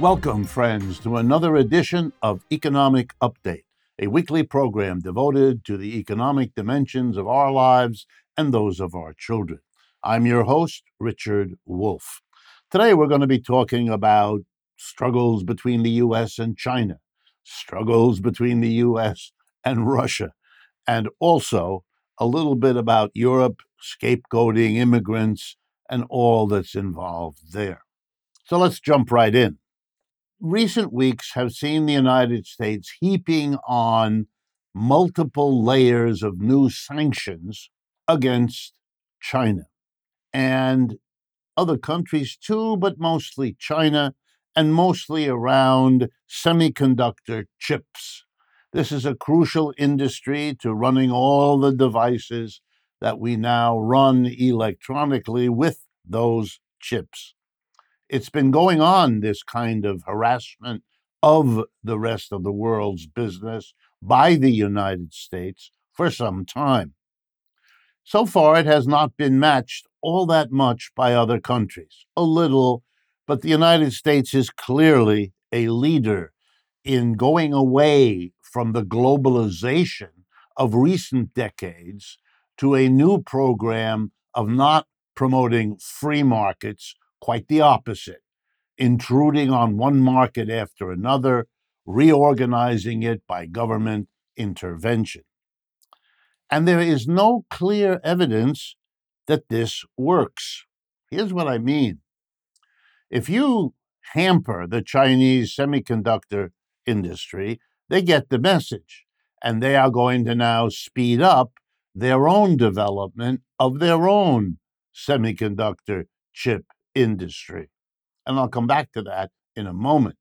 Welcome, friends, to another edition of Economic Update, a weekly program devoted to the economic dimensions of our lives and those of our children. I'm your host, Richard Wolff. Today, we're going to be talking about struggles between the U.S. and China, struggles between the U.S. and Russia, and also a little bit about Europe, scapegoating immigrants, and all that's involved there. So let's jump right in recent weeks have seen the United States heaping on multiple layers of new sanctions against China and other countries too, but mostly China and mostly around semiconductor chips. This is a crucial industry to running all the devices that we now run electronically with those chips it's been going on, this kind of harassment of the rest of the world's business by the United States for some time. So far, it has not been matched all that much by other countries. A little, but the United States is clearly a leader in going away from the globalization of recent decades to a new program of not promoting free markets quite the opposite, intruding on one market after another, reorganizing it by government intervention. And there is no clear evidence that this works. Here's what I mean. If you hamper the Chinese semiconductor industry, they get the message, and they are going to now speed up their own development of their own semiconductor chip industry. And I'll come back to that in a moment.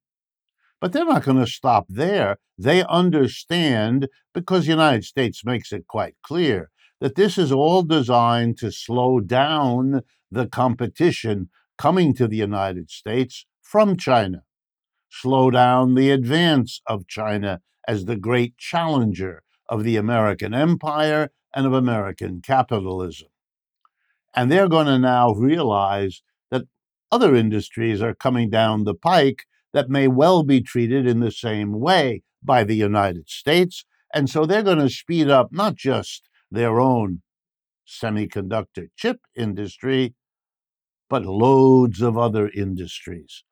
But they're not going to stop there. They understand, because the United States makes it quite clear, that this is all designed to slow down the competition coming to the United States from China, slow down the advance of China as the great challenger of the American empire and of American capitalism. And they're going to now realize other industries are coming down the pike that may well be treated in the same way by the United States. And so they're going to speed up not just their own semiconductor chip industry, but loads of other industries.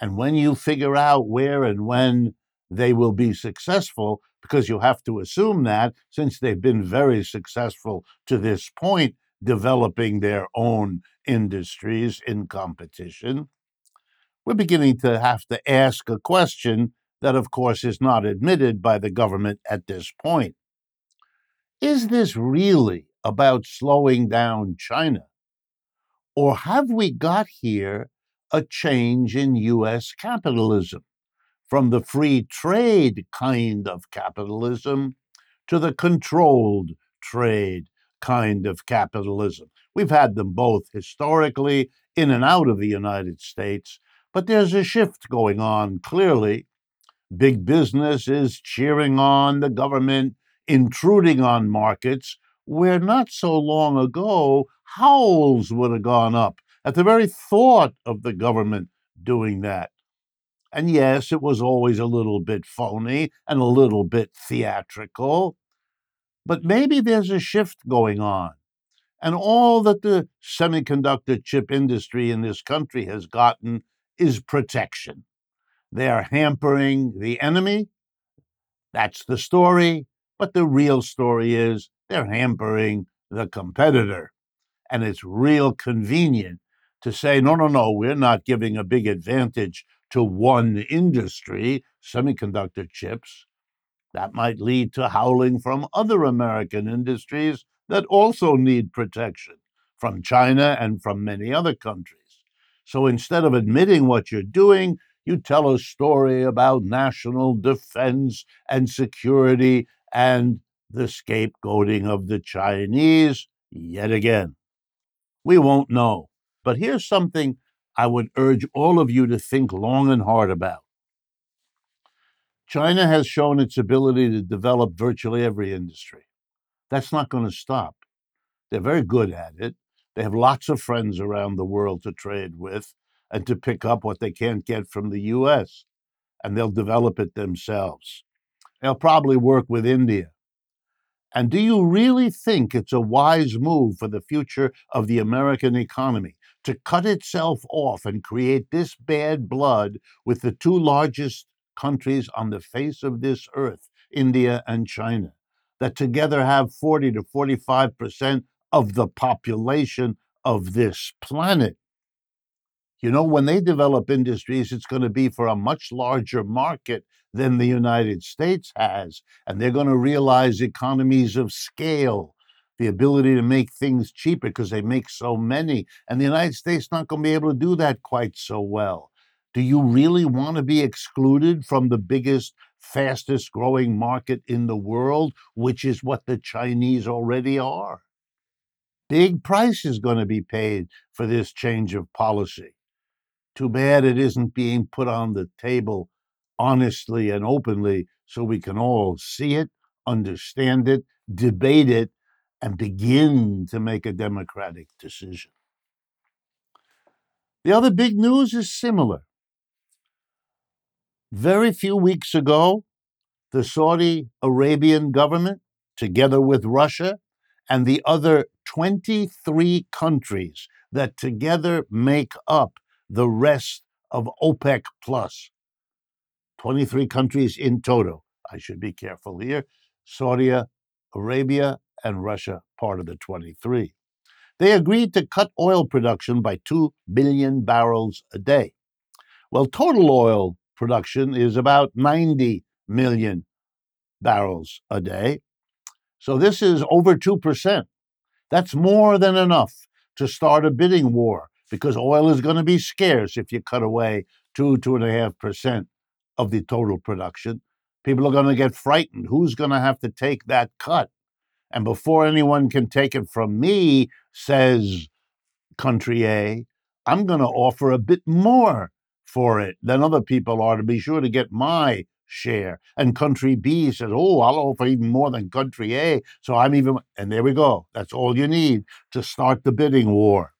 And when you figure out where and when they will be successful, because you have to assume that since they've been very successful to this point, developing their own industries in competition, we're beginning to have to ask a question that, of course, is not admitted by the government at this point. Is this really about slowing down China? Or have we got here a change in U.S. capitalism from the free trade kind of capitalism to the controlled trade kind of capitalism. We've had them both historically in and out of the United States, but there's a shift going on clearly. Big business is cheering on the government, intruding on markets where not so long ago howls would have gone up at the very thought of the government doing that. And yes, it was always a little bit phony and a little bit theatrical, but maybe there's a shift going on. And all that the semiconductor chip industry in this country has gotten is protection. They are hampering the enemy. That's the story. But the real story is they're hampering the competitor. And it's real convenient to say, no, no, no, we're not giving a big advantage to one industry, semiconductor chips. That might lead to howling from other American industries that also need protection from China and from many other countries. So instead of admitting what you're doing, you tell a story about national defense and security and the scapegoating of the Chinese yet again. We won't know. But here's something I would urge all of you to think long and hard about. China has shown its ability to develop virtually every industry. That's not going to stop. They're very good at it. They have lots of friends around the world to trade with. and to pick up what they can't get from the US, and they'll develop it themselves. They'll probably work with India. And do you really think it's a wise move for the future of the American economy to cut itself off and create this bad blood with the two largest countries on the face of this earth, India and China, that together have 40 to 45% of the population of this planet? You know, when they develop industries, it's going to be for a much larger market than the United States has. And they're going to realize economies of scale, the ability to make things cheaper because they make so many. And the United States not going to be able to do that quite so well. Do you really want to be excluded from the biggest, fastest growing market in the world, which is what the Chinese already are? Big price is going to be paid for this change of policy. Too bad it isn't being put on the table honestly and openly so we can all see it, understand it, debate it, and begin to make a democratic decision. The other big news is similar. Very few weeks ago, the Saudi Arabian government, together with Russia and the other 23 countries that together make up the rest of OPEC plus. 23 countries in total. I should be careful here. Saudi Arabia and Russia, part of the 23. They agreed to cut oil production by 2 billion barrels a day. Well, total oil production is about 90 million barrels a day. So this is over 2%. That's more than enough to start a bidding war because oil is going to be scarce if you cut away two, two and a half percent of the total production. People are going to get frightened. Who's going to have to take that cut? And before anyone can take it from me, says country A, I'm going to offer a bit more for it than other people are to be sure to get my share. And country B says, Oh, I'll offer even more than country A. So I'm even, and there we go. That's all you need to start the bidding war.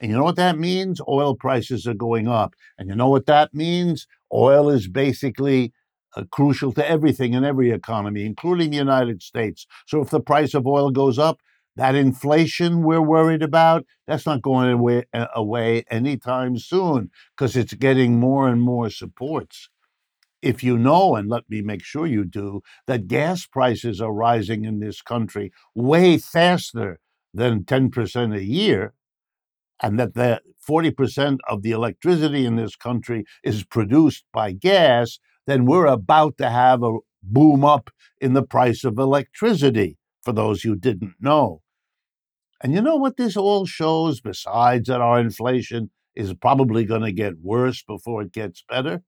And you know what that means? Oil prices are going up. And you know what that means? Oil is basically uh, crucial to everything in every economy, including the United States. So if the price of oil goes up, that inflation we're worried about, that's not going away, uh, away anytime soon because it's getting more and more supports. If you know, and let me make sure you do, that gas prices are rising in this country way faster than 10% a year, and that the 40% of the electricity in this country is produced by gas, then we're about to have a boom up in the price of electricity, for those who didn't know. And you know what this all shows, besides that our inflation is probably going to get worse before it gets better?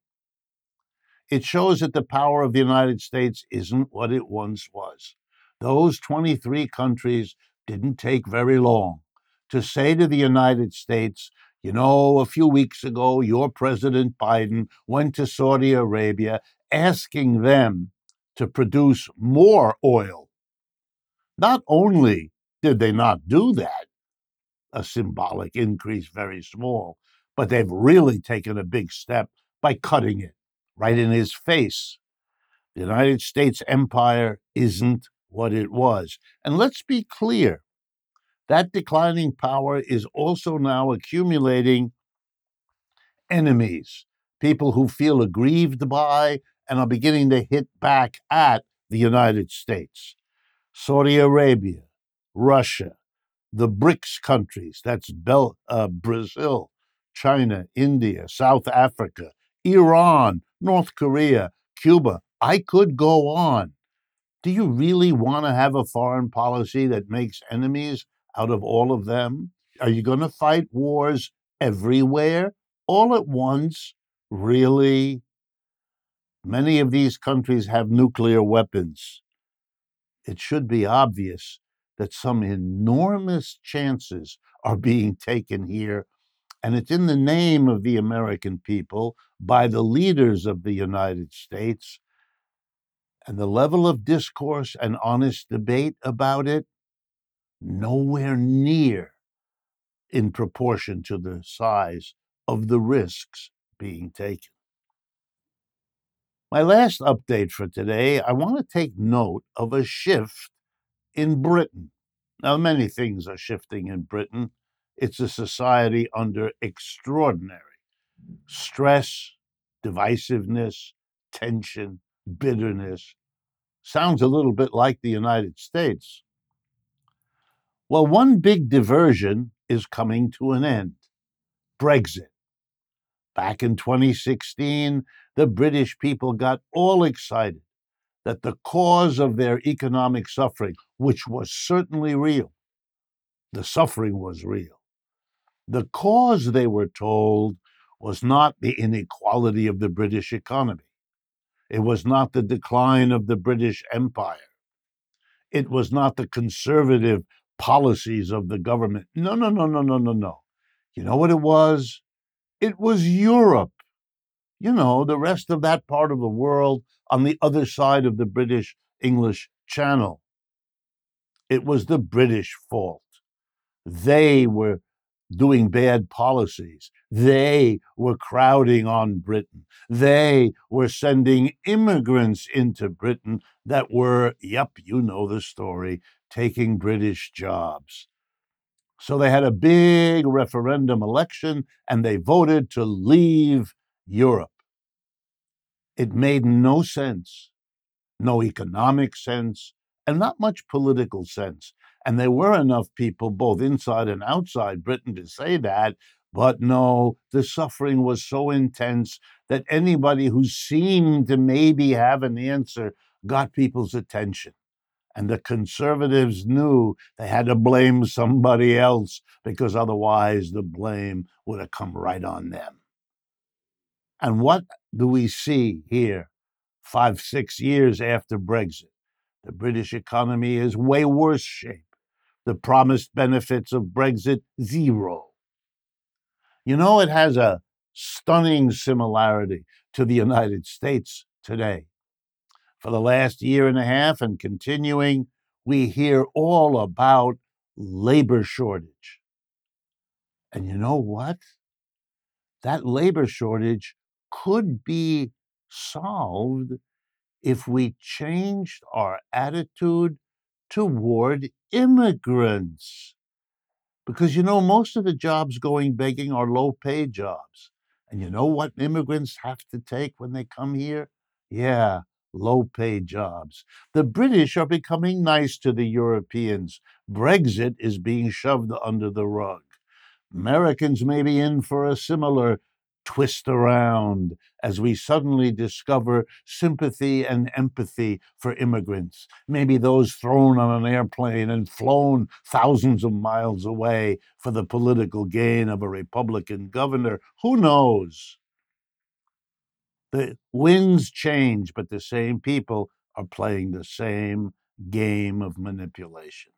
It shows that the power of the United States isn't what it once was. Those 23 countries didn't take very long to say to the United States, you know, a few weeks ago, your President Biden went to Saudi Arabia asking them to produce more oil. Not only did they not do that, a symbolic increase, very small, but they've really taken a big step by cutting it right in his face. The United States empire isn't what it was. And let's be clear that declining power is also now accumulating enemies, people who feel aggrieved by and are beginning to hit back at the United States. Saudi Arabia, Russia, the BRICS countries, that's Bel- uh, Brazil, China, India, South Africa, Iran, North Korea, Cuba. I could go on. Do you really want to have a foreign policy that makes enemies out of all of them? Are you going to fight wars everywhere all at once? Really? Many of these countries have nuclear weapons. It should be obvious that some enormous chances are being taken here, and it's in the name of the American people by the leaders of the United States. And the level of discourse and honest debate about it nowhere near in proportion to the size of the risks being taken. My last update for today, I want to take note of a shift in Britain. Now, many things are shifting in Britain. It's a society under extraordinary stress, divisiveness, tension, bitterness. Sounds a little bit like the United States. Well, one big diversion is coming to an end Brexit. Back in 2016, the British people got all excited that the cause of their economic suffering, which was certainly real, the suffering was real. The cause, they were told, was not the inequality of the British economy. It was not the decline of the British Empire. It was not the conservative policies of the government. No, no, no, no, no, no, no. You know what it was? It was Europe. You know, the rest of that part of the world on the other side of the British English Channel. It was the British fault. They were doing bad policies. They were crowding on Britain. They were sending immigrants into Britain that were, yep, you know the story, taking British jobs. So they had a big referendum election and they voted to leave Europe. It made no sense, no economic sense, and not much political sense. And there were enough people, both inside and outside Britain, to say that. But no, the suffering was so intense that anybody who seemed to maybe have an answer got people's attention. And the conservatives knew they had to blame somebody else because otherwise the blame would have come right on them. And what do we see here five, six years after Brexit? The British economy is way worse shape. The promised benefits of Brexit, zero. You know, it has a stunning similarity to the United States today. For the last year and a half and continuing, we hear all about labor shortage. And you know what? That labor shortage could be solved if we changed our attitude toward immigrants. Because you know, most of the jobs going begging are low paid jobs. And you know what immigrants have to take when they come here? Yeah, low paid jobs. The British are becoming nice to the Europeans. Brexit is being shoved under the rug. Americans may be in for a similar twist around as we suddenly discover sympathy and empathy for immigrants. Maybe those thrown on an airplane and flown thousands of miles away for the political gain of a Republican governor. Who knows? The winds change, but the same people are playing the same game of manipulation.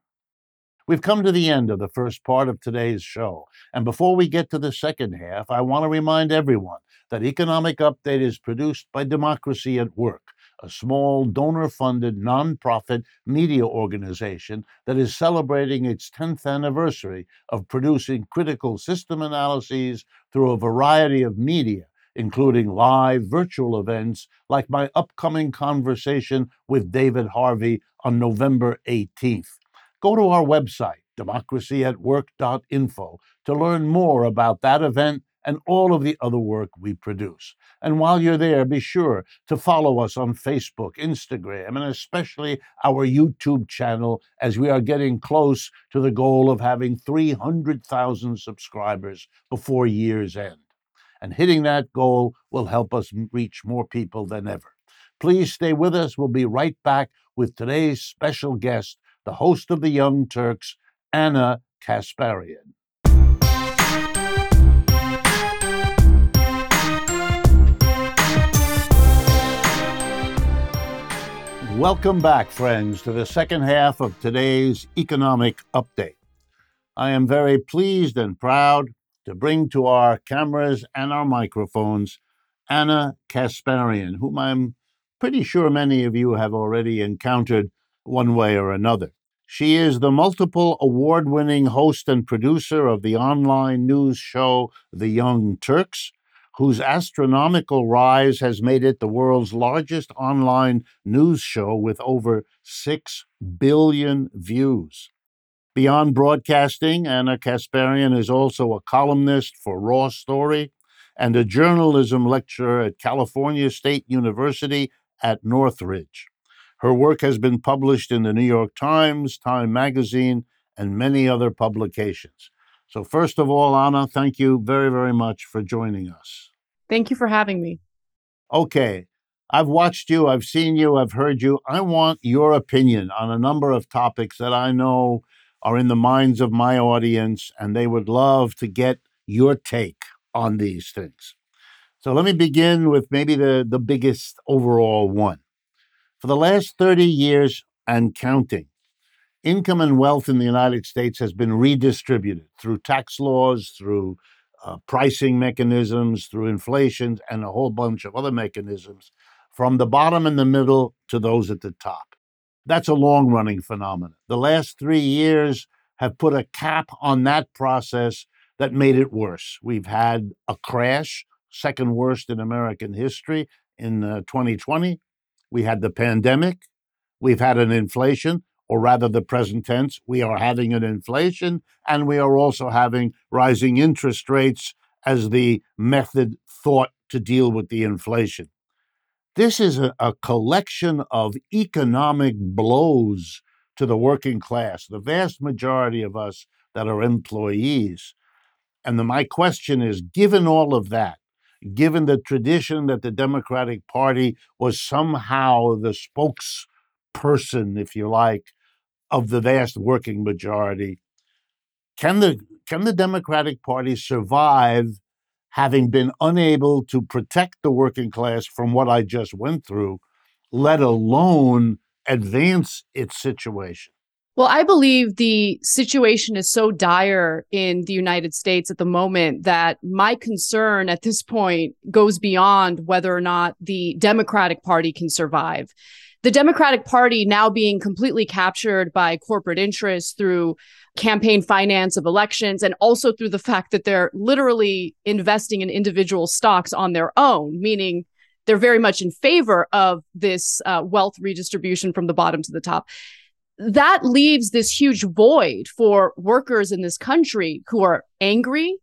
We've come to the end of the first part of today's show. And before we get to the second half, I want to remind everyone that Economic Update is produced by Democracy at Work, a small donor funded nonprofit media organization that is celebrating its 10th anniversary of producing critical system analyses through a variety of media including live virtual events like my upcoming conversation with David Harvey on November 18th. Go to our website, democracyatwork.info, to learn more about that event and all of the other work we produce. And while you're there, be sure to follow us on Facebook, Instagram, and especially our YouTube channel as we are getting close to the goal of having 300,000 subscribers before year's end. And hitting that goal will help us reach more people than ever. Please stay with us. We'll be right back with today's special guest, the host of the Young Turks, Ana Kasparian. Welcome back, friends, to the second half of today's economic update. I am very pleased and proud to bring to our cameras and our microphones Ana Kasparian, whom I'm pretty sure many of you have already encountered one way or another. She is the multiple award winning host and producer of the online news show The Young Turks, whose astronomical rise has made it the world's largest online news show with over 6 billion views. Beyond broadcasting, Ana Kasparian is also a columnist for Raw Story and a journalism lecturer at California State University at Northridge. Her work has been published in the New York Times, Time Magazine, and many other publications. So, first of all, Ana, thank you very, very much for joining us. Thank you for having me. Okay. I've watched you, I've seen you, I've heard you. I want your opinion on a number of topics that I know are in the minds of my audience, and they would love to get your take on these things. So let me begin with maybe the, the biggest overall one. For the last 30 years and counting, income and wealth in the United States has been redistributed through tax laws, through uh, pricing mechanisms, through inflation, and a whole bunch of other mechanisms from the bottom and the middle to those at the top. That's a long running phenomenon. The last three years have put a cap on that process that made it worse. We've had a crash, second worst in American history in uh, 2020. We had the pandemic. We've had an inflation, or rather, the present tense. We are having an inflation, and we are also having rising interest rates as the method thought to deal with the inflation. This is a, a collection of economic blows to the working class, the vast majority of us that are employees. And the, my question is given all of that, given the tradition that the Democratic Party was somehow the spokesperson, if you like, of the vast working majority, can the, can the Democratic Party survive having been unable to protect the working class from what I just went through, let alone advance its situation? Well, I believe the situation is so dire in the United States at the moment that my concern at this point goes beyond whether or not the Democratic Party can survive. The Democratic Party now being completely captured by corporate interests through campaign finance of elections and also through the fact that they're literally investing in individual stocks on their own, meaning they're very much in favor of this uh, wealth redistribution from the bottom to the top that leaves this huge void for workers in this country who are angry,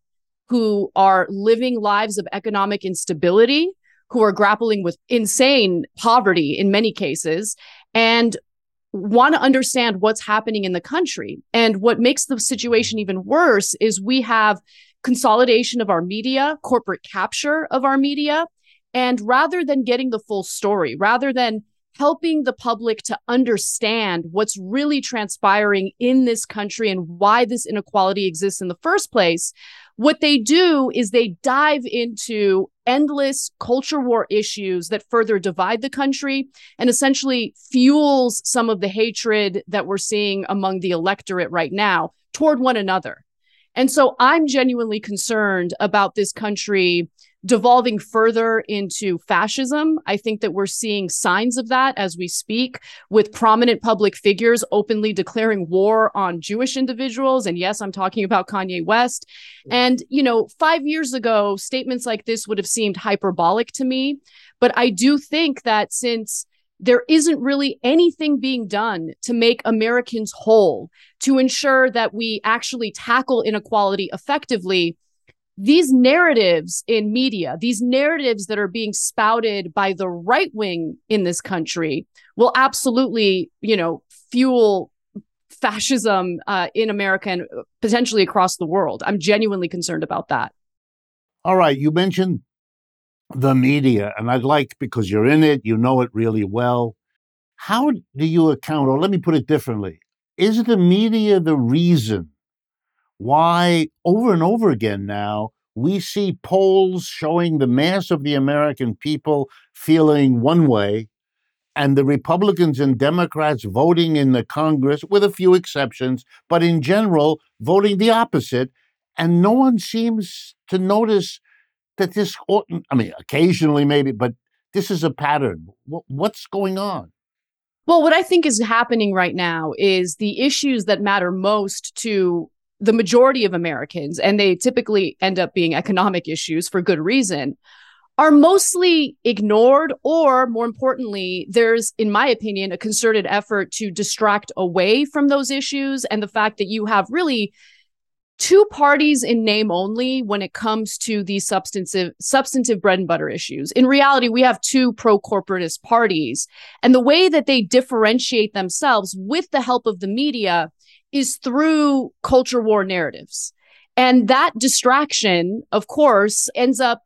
who are living lives of economic instability, who are grappling with insane poverty in many cases, and want to understand what's happening in the country. And what makes the situation even worse is we have consolidation of our media, corporate capture of our media. And rather than getting the full story, rather than helping the public to understand what's really transpiring in this country and why this inequality exists in the first place, what they do is they dive into endless culture war issues that further divide the country and essentially fuels some of the hatred that we're seeing among the electorate right now toward one another. And so I'm genuinely concerned about this country devolving further into fascism. I think that we're seeing signs of that as we speak, with prominent public figures openly declaring war on Jewish individuals. And yes, I'm talking about Kanye West. And, you know, five years ago, statements like this would have seemed hyperbolic to me. But I do think that since there isn't really anything being done to make Americans whole, to ensure that we actually tackle inequality effectively. These narratives in media, these narratives that are being spouted by the right wing in this country will absolutely, you know, fuel fascism uh, in America and potentially across the world. I'm genuinely concerned about that. All right. You mentioned the media, and I'd like, because you're in it, you know it really well. How do you account, or let me put it differently, is the media the reason why over and over again now we see polls showing the mass of the American people feeling one way and the Republicans and Democrats voting in the Congress, with a few exceptions, but in general, voting the opposite. And no one seems to notice that this ought I mean, occasionally maybe, but this is a pattern. What's going on? Well, what I think is happening right now is the issues that matter most to the majority of Americans, and they typically end up being economic issues for good reason, are mostly ignored, or more importantly, there's, in my opinion, a concerted effort to distract away from those issues and the fact that you have really two parties in name only when it comes to these substantive substantive bread and butter issues. In reality, we have two pro-corporatist parties, and the way that they differentiate themselves with the help of the media is through culture war narratives. And that distraction, of course, ends up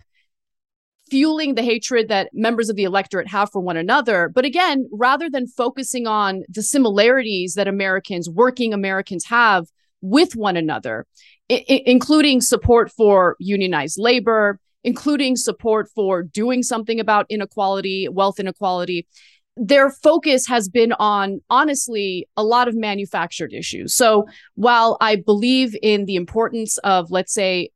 fueling the hatred that members of the electorate have for one another. But again, rather than focusing on the similarities that Americans, working Americans have with one another, I- including support for unionized labor, including support for doing something about inequality, wealth inequality, their focus has been on honestly a lot of manufactured issues. So while I believe in the importance of, let's say,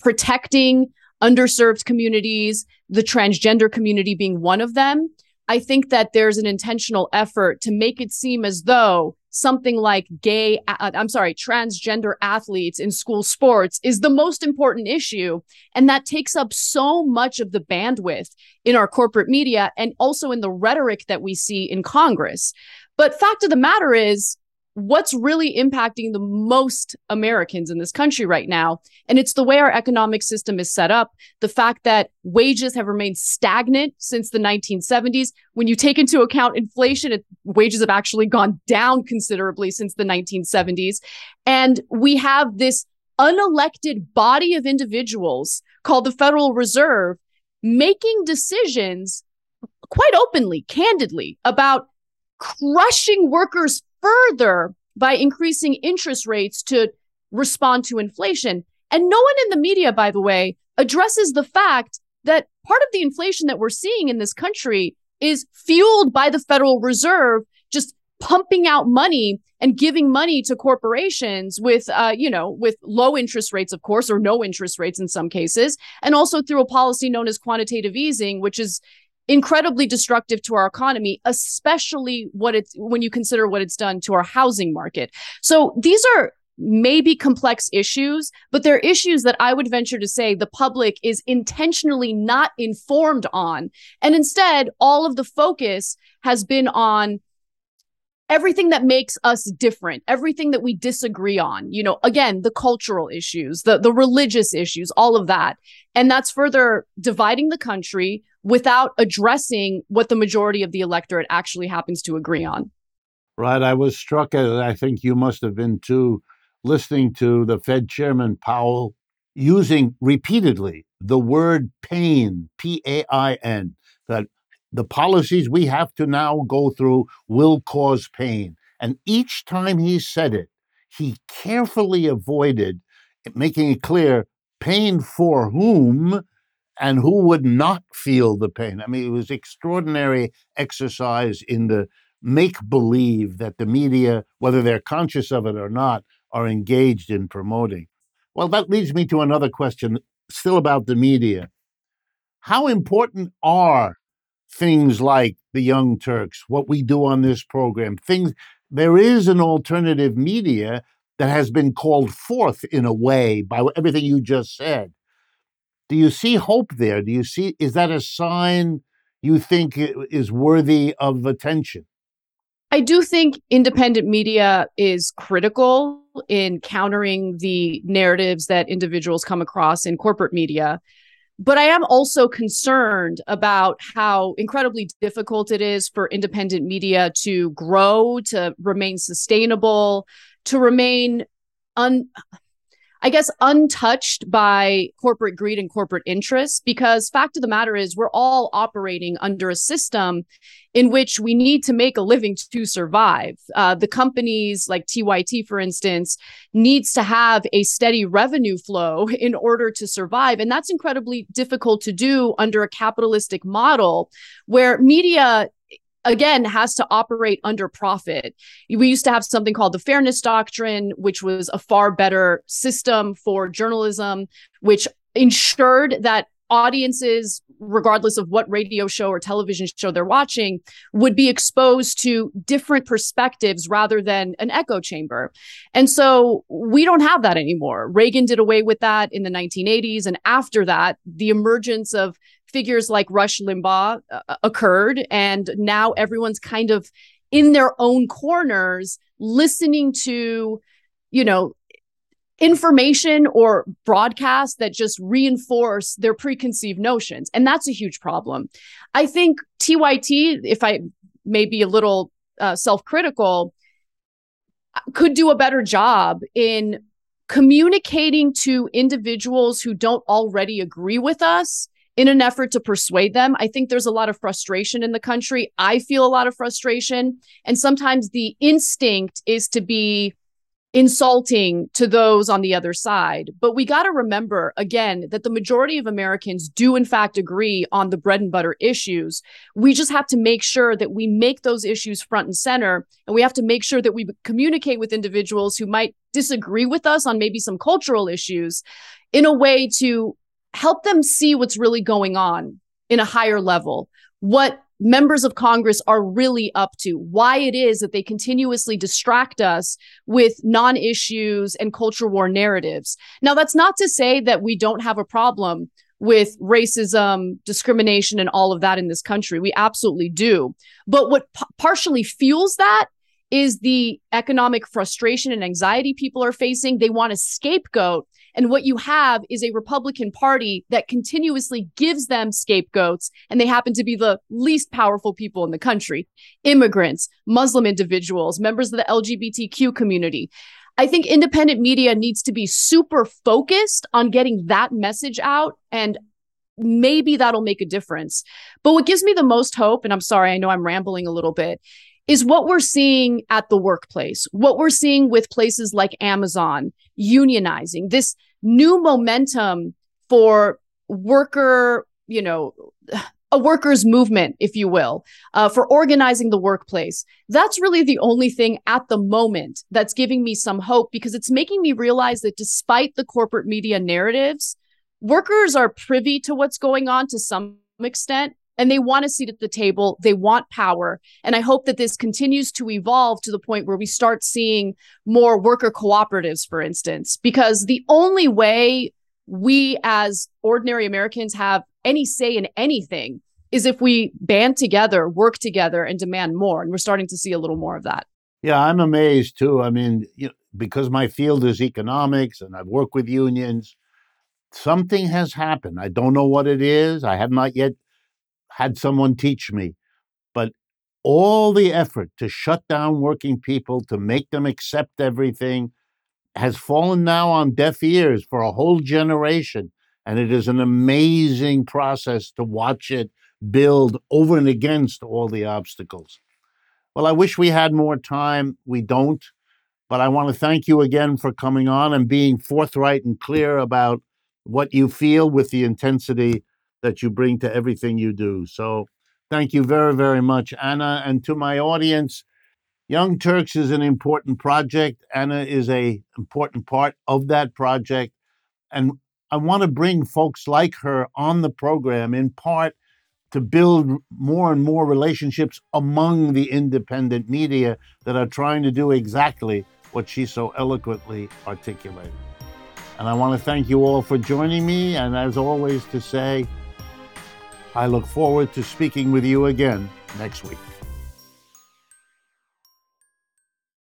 protecting underserved communities, the transgender community being one of them, I think that there's an intentional effort to make it seem as though something like gay, uh, I'm sorry, transgender athletes in school sports is the most important issue. And that takes up so much of the bandwidth in our corporate media and also in the rhetoric that we see in Congress. But fact of the matter is, what's really impacting the most Americans in this country right now. And it's the way our economic system is set up. The fact that wages have remained stagnant since the 1970s. When you take into account inflation, it, wages have actually gone down considerably since the 1970s. And we have this unelected body of individuals called the Federal Reserve making decisions quite openly, candidly about crushing workers further by increasing interest rates to respond to inflation. And no one in the media, by the way, addresses the fact that part of the inflation that we're seeing in this country is fueled by the Federal Reserve just pumping out money and giving money to corporations with uh, you know with low interest rates of course or no interest rates in some cases and also through a policy known as quantitative easing which is incredibly destructive to our economy, especially what it's when you consider what it's done to our housing market. So these are maybe complex issues, but they're issues that I would venture to say the public is intentionally not informed on. And instead, all of the focus has been on everything that makes us different, everything that we disagree on, you know, again, the cultural issues, the, the religious issues, all of that. And that's further dividing the country without addressing what the majority of the electorate actually happens to agree on. Right. I was struck, as I think you must have been too, listening to the Fed Chairman Powell using repeatedly the word pain, P A I N, that the policies we have to now go through will cause pain. And each time he said it, he carefully avoided making it clear pain for whom and who would not feel the pain. I mean, it was extraordinary exercise in the make believe that the media, whether they're conscious of it or not, are engaged in promoting. Well, that leads me to another question, still about the media. How important are things like the Young Turks, what we do on this program, things. There is an alternative media that has been called forth in a way by everything you just said. Do you see hope there? Do you see, is that a sign you think is worthy of attention? I do think independent media is critical in countering the narratives that individuals come across in corporate media. But I am also concerned about how incredibly difficult it is for independent media to grow, to remain sustainable, to remain un I guess, untouched by corporate greed and corporate interests. Because fact of the matter is, we're all operating under a system in which we need to make a living to survive. Uh, the companies like TYT, for instance, needs to have a steady revenue flow in order to survive. And that's incredibly difficult to do under a capitalistic model where media again has to operate under profit. We used to have something called the fairness doctrine, which was a far better system for journalism, which ensured that audiences regardless of what radio show or television show they're watching, would be exposed to different perspectives rather than an echo chamber. And so we don't have that anymore. Reagan did away with that in the 1980s. And after that, the emergence of figures like Rush Limbaugh uh, occurred. And now everyone's kind of in their own corners listening to, you know, information or broadcasts that just reinforce their preconceived notions. And that's a huge problem. I think TYT, if I may be a little uh, self critical, could do a better job in communicating to individuals who don't already agree with us in an effort to persuade them. I think there's a lot of frustration in the country. I feel a lot of frustration. And sometimes the instinct is to be insulting to those on the other side. But we got to remember again that the majority of Americans do, in fact, agree on the bread and butter issues. We just have to make sure that we make those issues front and center. And we have to make sure that we communicate with individuals who might disagree with us on maybe some cultural issues in a way to help them see what's really going on in a higher level. What members of Congress are really up to, why it is that they continuously distract us with non issues and culture war narratives. Now, that's not to say that we don't have a problem with racism, discrimination, and all of that in this country. We absolutely do. But what p- partially fuels that is the economic frustration and anxiety people are facing. They want a scapegoat and what you have is a Republican Party that continuously gives them scapegoats, and they happen to be the least powerful people in the country immigrants, Muslim individuals, members of the LGBTQ community. I think independent media needs to be super focused on getting that message out and maybe that'll make a difference. But what gives me the most hope, and I'm sorry, I know I'm rambling a little bit, is what we're seeing at the workplace, what we're seeing with places like Amazon unionizing, this new momentum for worker, you know, a workers' movement, if you will, uh, for organizing the workplace. That's really the only thing at the moment that's giving me some hope because it's making me realize that despite the corporate media narratives, workers are privy to what's going on to some extent and they want a seat at the table. They want power. And I hope that this continues to evolve to the point where we start seeing more worker cooperatives, for instance, because the only way we as ordinary Americans have any say in anything is if we band together, work together, and demand more. And we're starting to see a little more of that. Yeah, I'm amazed too. I mean, you know, because my field is economics and I've worked with unions, something has happened. I don't know what it is. I have not yet had someone teach me. But all the effort to shut down working people, to make them accept everything, has fallen now on deaf ears for a whole generation. And it is an amazing process to watch it build over and against all the obstacles. Well, I wish we had more time. We don't. But I want to thank you again for coming on and being forthright and clear about what you feel with the intensity that you bring to everything you do. So thank you very, very much, Ana. And to my audience, Young Turks is an important project. Ana is a important part of that project. And I want to bring folks like her on the program in part to build more and more relationships among the independent media that are trying to do exactly what she so eloquently articulated. And I want to thank you all for joining me. And as always, to say, I look forward to speaking with you again next week.